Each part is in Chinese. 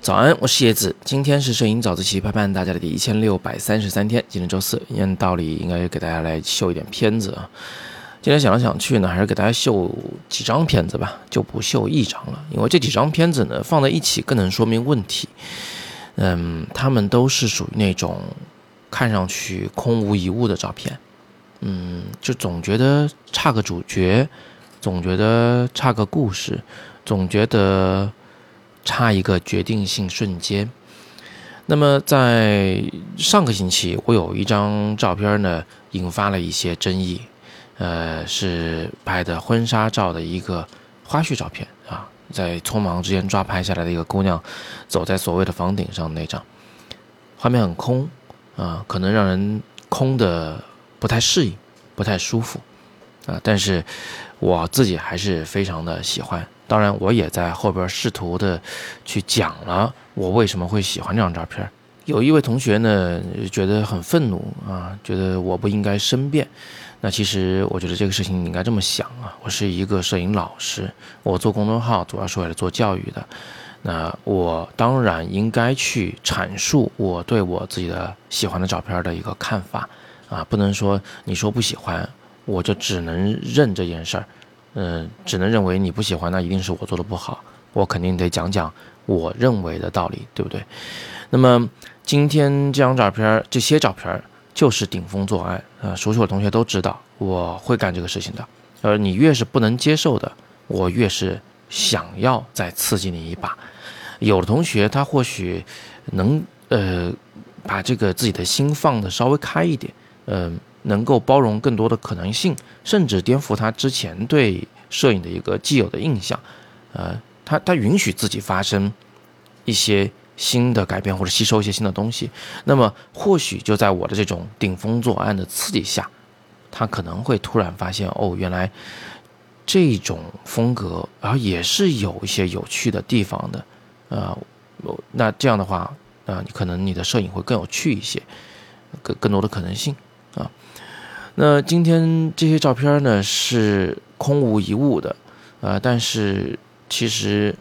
早安，我是叶子。今天是摄影早自习陪伴大家的第一千六百三十三天。今天周四，按道理应该给大家来秀一点片子啊。今天想来想去呢，还是给大家秀几张片子吧，就不秀一张了，因为这几张片子呢放在一起更能说明问题。嗯，他们都是属于那种看上去空无一物的照片，嗯，就总觉得差个主角，总觉得差个故事，总觉得。差一个决定性瞬间。那么，在上个星期，我有一张照片呢，引发了一些争议。呃，是拍的婚纱照的一个花絮照片啊，在匆忙之间抓拍下来的一个姑娘，走在所谓的房顶上那张，画面很空啊，可能让人空的不太适应，不太舒服啊。但是我自己还是非常的喜欢。当然，我也在后边试图的去讲了我为什么会喜欢这张照片。有一位同学呢，觉得很愤怒啊，觉得我不应该申辩。那其实我觉得这个事情你应该这么想啊，我是一个摄影老师，我做公众号主要是为了做教育的。那我当然应该去阐述我对我自己的喜欢的照片的一个看法啊，不能说你说不喜欢，我就只能认这件事儿。嗯，只能认为你不喜欢，那一定是我做的不好。我肯定得讲讲我认为的道理，对不对？那么今天这张照片，这些照片就是顶风作案啊！熟悉我的同学都知道，我会干这个事情的。而你越是不能接受的，我越是想要再刺激你一把。有的同学他或许能呃把这个自己的心放的稍微开一点，嗯。能够包容更多的可能性，甚至颠覆他之前对摄影的一个既有的印象，呃，他他允许自己发生一些新的改变或者吸收一些新的东西，那么或许就在我的这种顶风作案的刺激下，他可能会突然发现，哦，原来这种风格，然后也是有一些有趣的地方的，呃，那这样的话，啊，你可能你的摄影会更有趣一些，更更多的可能性啊。那今天这些照片呢是空无一物的，呃，但是其实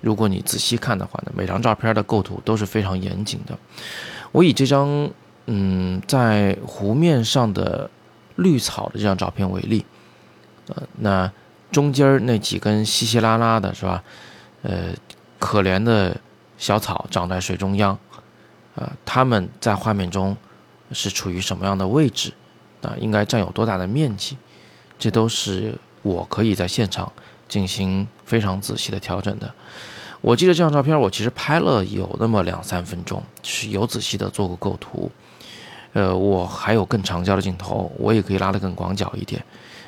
如果你仔细看的话呢，每张照片的构图都是非常严谨的。我以这张嗯在湖面上的绿草的这张照片为例，呃，那中间那几根稀稀拉拉的是吧？呃，可怜的小草长在水中央，呃，它们在画面中是处于什么样的位置？啊，应该占有多大的面积？这都是我可以在现场进行非常仔细的调整的。我记得这张照片，我其实拍了有那么两三分钟，是有仔细的做过构图。呃，我还有更长焦的镜头，我也可以拉得更广角一点。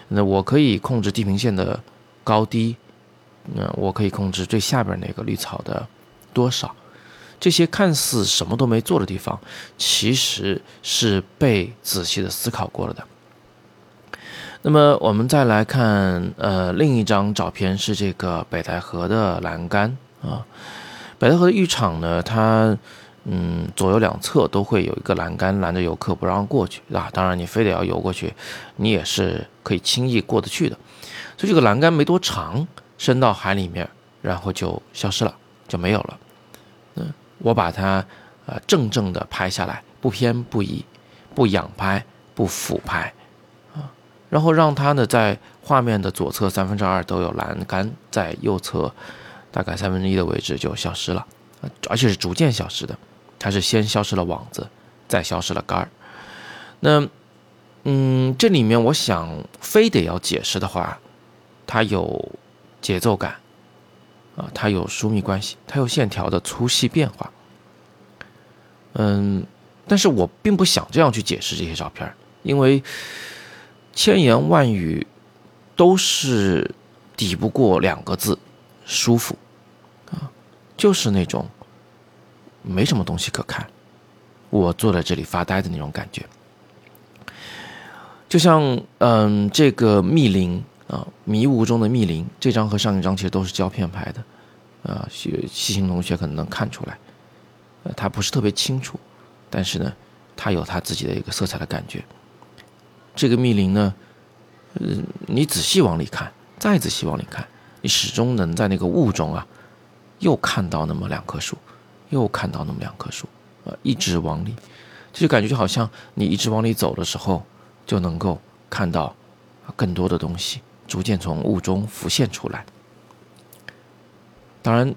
那我可以控制地平线的高低，那我可以控制最下边那个绿草的多少。这些看似什么都没做的地方，其实是被仔细的思考过了的。那么我们再来看，呃，另一张照片是这个北戴河的栏杆啊。北戴河的浴场呢，它嗯左右两侧都会有一个栏杆拦着游客不让过去啊。当然你非得要游过去，你也是可以轻易过得去的。所以这个栏杆没多长，伸到海里面，然后就消失了，就没有了。我把它，呃，正正的拍下来，不偏不倚，不仰拍，不俯拍，啊，然后让它呢在画面的左侧三分之二都有栏杆，在右侧大概三分之一的位置就消失了，而且是逐渐消失的，它是先消失了网子，再消失了杆儿。那，嗯，这里面我想非得要解释的话，它有节奏感。啊，它有疏密关系，它有线条的粗细变化。嗯，但是我并不想这样去解释这些照片，因为千言万语都是抵不过两个字——舒服。啊，就是那种没什么东西可看，我坐在这里发呆的那种感觉。就像，嗯，这个密林。啊，迷雾中的密林，这张和上一张其实都是胶片拍的，啊，细细心同学可能能看出来，呃，它不是特别清楚，但是呢，它有它自己的一个色彩的感觉。这个密林呢，嗯，你仔细往里看，再仔细往里看，你始终能在那个雾中啊，又看到那么两棵树，又看到那么两棵树，呃，一直往里，这就感觉就好像你一直往里走的时候，就能够看到更多的东西逐渐从雾中浮现出来。当然，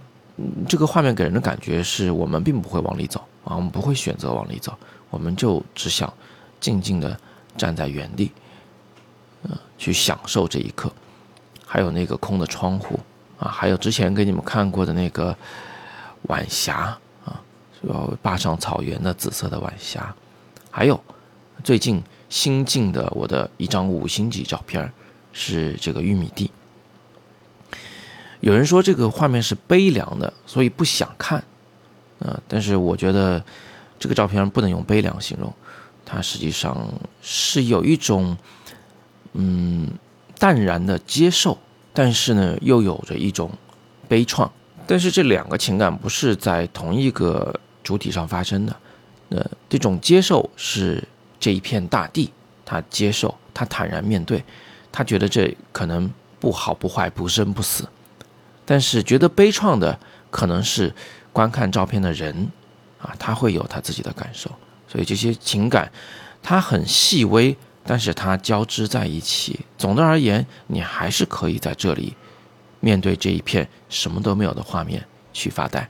这个画面给人的感觉是我们并不会往里走啊，我们不会选择往里走，我们就只想静静的站在原地，嗯，去享受这一刻。还有那个空的窗户啊，还有之前给你们看过的那个晚霞啊，要坝上草原的紫色的晚霞，还有最近新进的我的一张五星级照片是这个玉米地。有人说这个画面是悲凉的，所以不想看，啊，但是我觉得这个照片不能用悲凉形容，它实际上是有一种，嗯，淡然的接受，但是呢又有着一种悲怆，但是这两个情感不是在同一个主体上发生的，呃，这种接受是这一片大地，他接受，他坦然面对，他觉得这可能不好不坏，不生不死。但是觉得悲怆的可能是观看照片的人，啊，他会有他自己的感受，所以这些情感，它很细微，但是它交织在一起。总的而言，你还是可以在这里面对这一片什么都没有的画面去发呆。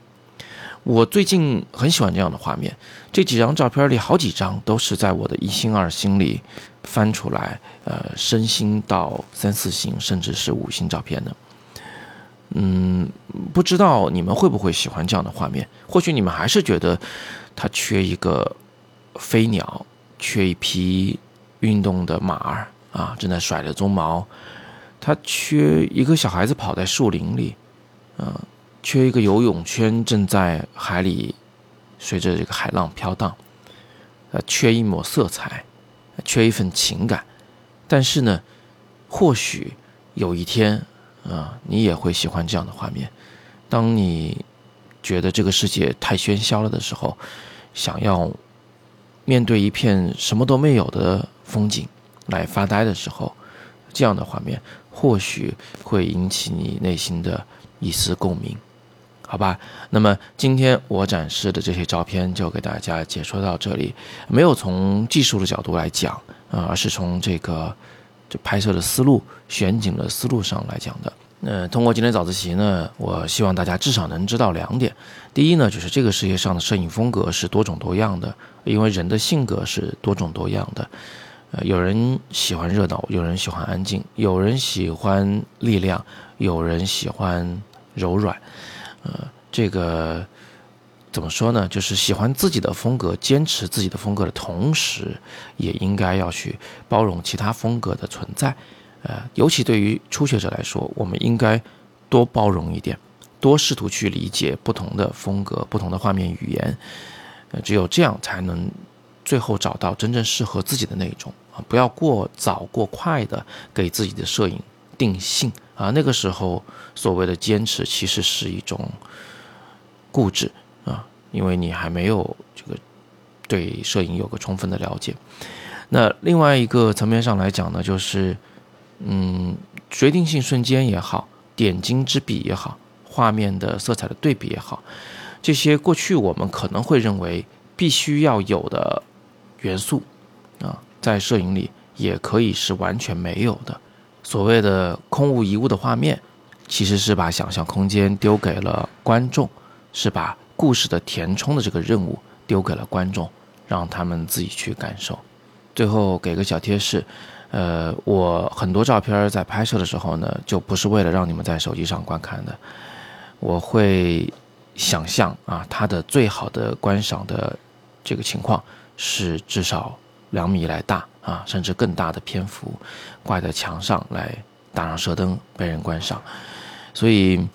我最近很喜欢这样的画面，这几张照片里好几张都是在我的一星二星里翻出来，呃，升星到三四星，甚至是五星照片的。嗯，不知道你们会不会喜欢这样的画面？或许你们还是觉得它缺一个飞鸟，缺一匹运动的马儿啊，正在甩着鬃毛；它缺一个小孩子跑在树林里，啊，缺一个游泳圈正在海里随着这个海浪飘荡，呃，缺一抹色彩，缺一份情感。但是呢，或许有一天。啊，你也会喜欢这样的画面。当你觉得这个世界太喧嚣了的时候，想要面对一片什么都没有的风景来发呆的时候，这样的画面或许会引起你内心的一丝共鸣，好吧？那么今天我展示的这些照片就给大家解说到这里，没有从技术的角度来讲啊，而是从这个。这拍摄的思路、选景的思路上来讲的，那通过今天早自习呢，我希望大家至少能知道两点。第一呢，就是这个世界上的摄影风格是多种多样的，因为人的性格是多种多样的。呃，有人喜欢热闹，有人喜欢安静，有人喜欢力量，有人喜欢柔软。呃，这个。怎么说呢？就是喜欢自己的风格，坚持自己的风格的同时，也应该要去包容其他风格的存在。呃，尤其对于初学者来说，我们应该多包容一点，多试图去理解不同的风格、不同的画面语言。呃，只有这样，才能最后找到真正适合自己的那一种啊！不要过早、过快的给自己的摄影定性啊！那个时候，所谓的坚持，其实是一种固执。啊，因为你还没有这个对摄影有个充分的了解。那另外一个层面上来讲呢，就是嗯，决定性瞬间也好，点睛之笔也好，画面的色彩的对比也好，这些过去我们可能会认为必须要有的元素啊，在摄影里也可以是完全没有的。所谓的空无一物的画面，其实是把想象空间丢给了观众，是把。故事的填充的这个任务丢给了观众，让他们自己去感受。最后给个小贴士，呃，我很多照片在拍摄的时候呢，就不是为了让你们在手机上观看的，我会想象啊，它的最好的观赏的这个情况是至少两米来大啊，甚至更大的篇幅挂在墙上来打上射灯被人观赏。所以，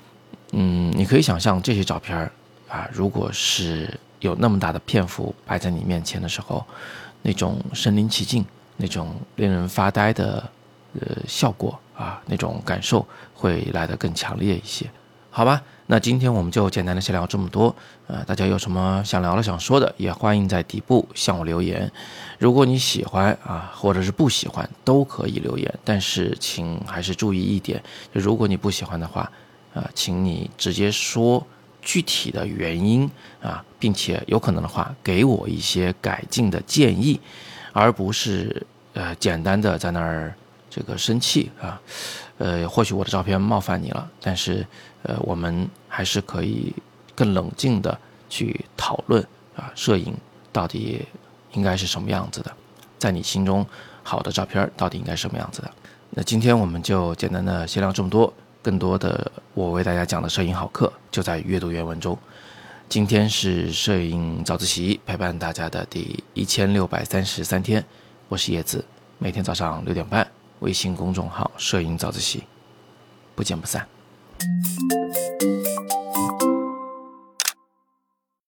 嗯，你可以想象这些照片啊，如果是有那么大的篇幅摆在你面前的时候，那种身临其境、那种令人发呆的呃效果啊，那种感受会来得更强烈一些。好吧，那今天我们就简单的先聊这么多。呃，大家有什么想聊的、想说的，也欢迎在底部向我留言。如果你喜欢啊，或者是不喜欢，都可以留言。但是请还是注意一点，就如果你不喜欢的话，啊，请你直接说具体的原因啊，并且有可能的话，给我一些改进的建议，而不是呃简单的在那儿这个生气啊。呃，或许我的照片冒犯你了，但是，呃，我们还是可以更冷静的去讨论啊，摄影到底应该是什么样子的，在你心中好的照片到底应该什么样子的？那今天我们就简单的先聊这么多，更多的我为大家讲的摄影好课就在阅读原文中。今天是摄影早自习陪伴大家的第一千六百三十三天，我是叶子，每天早上六点半。微信公众号“摄影早自习”，不见不散。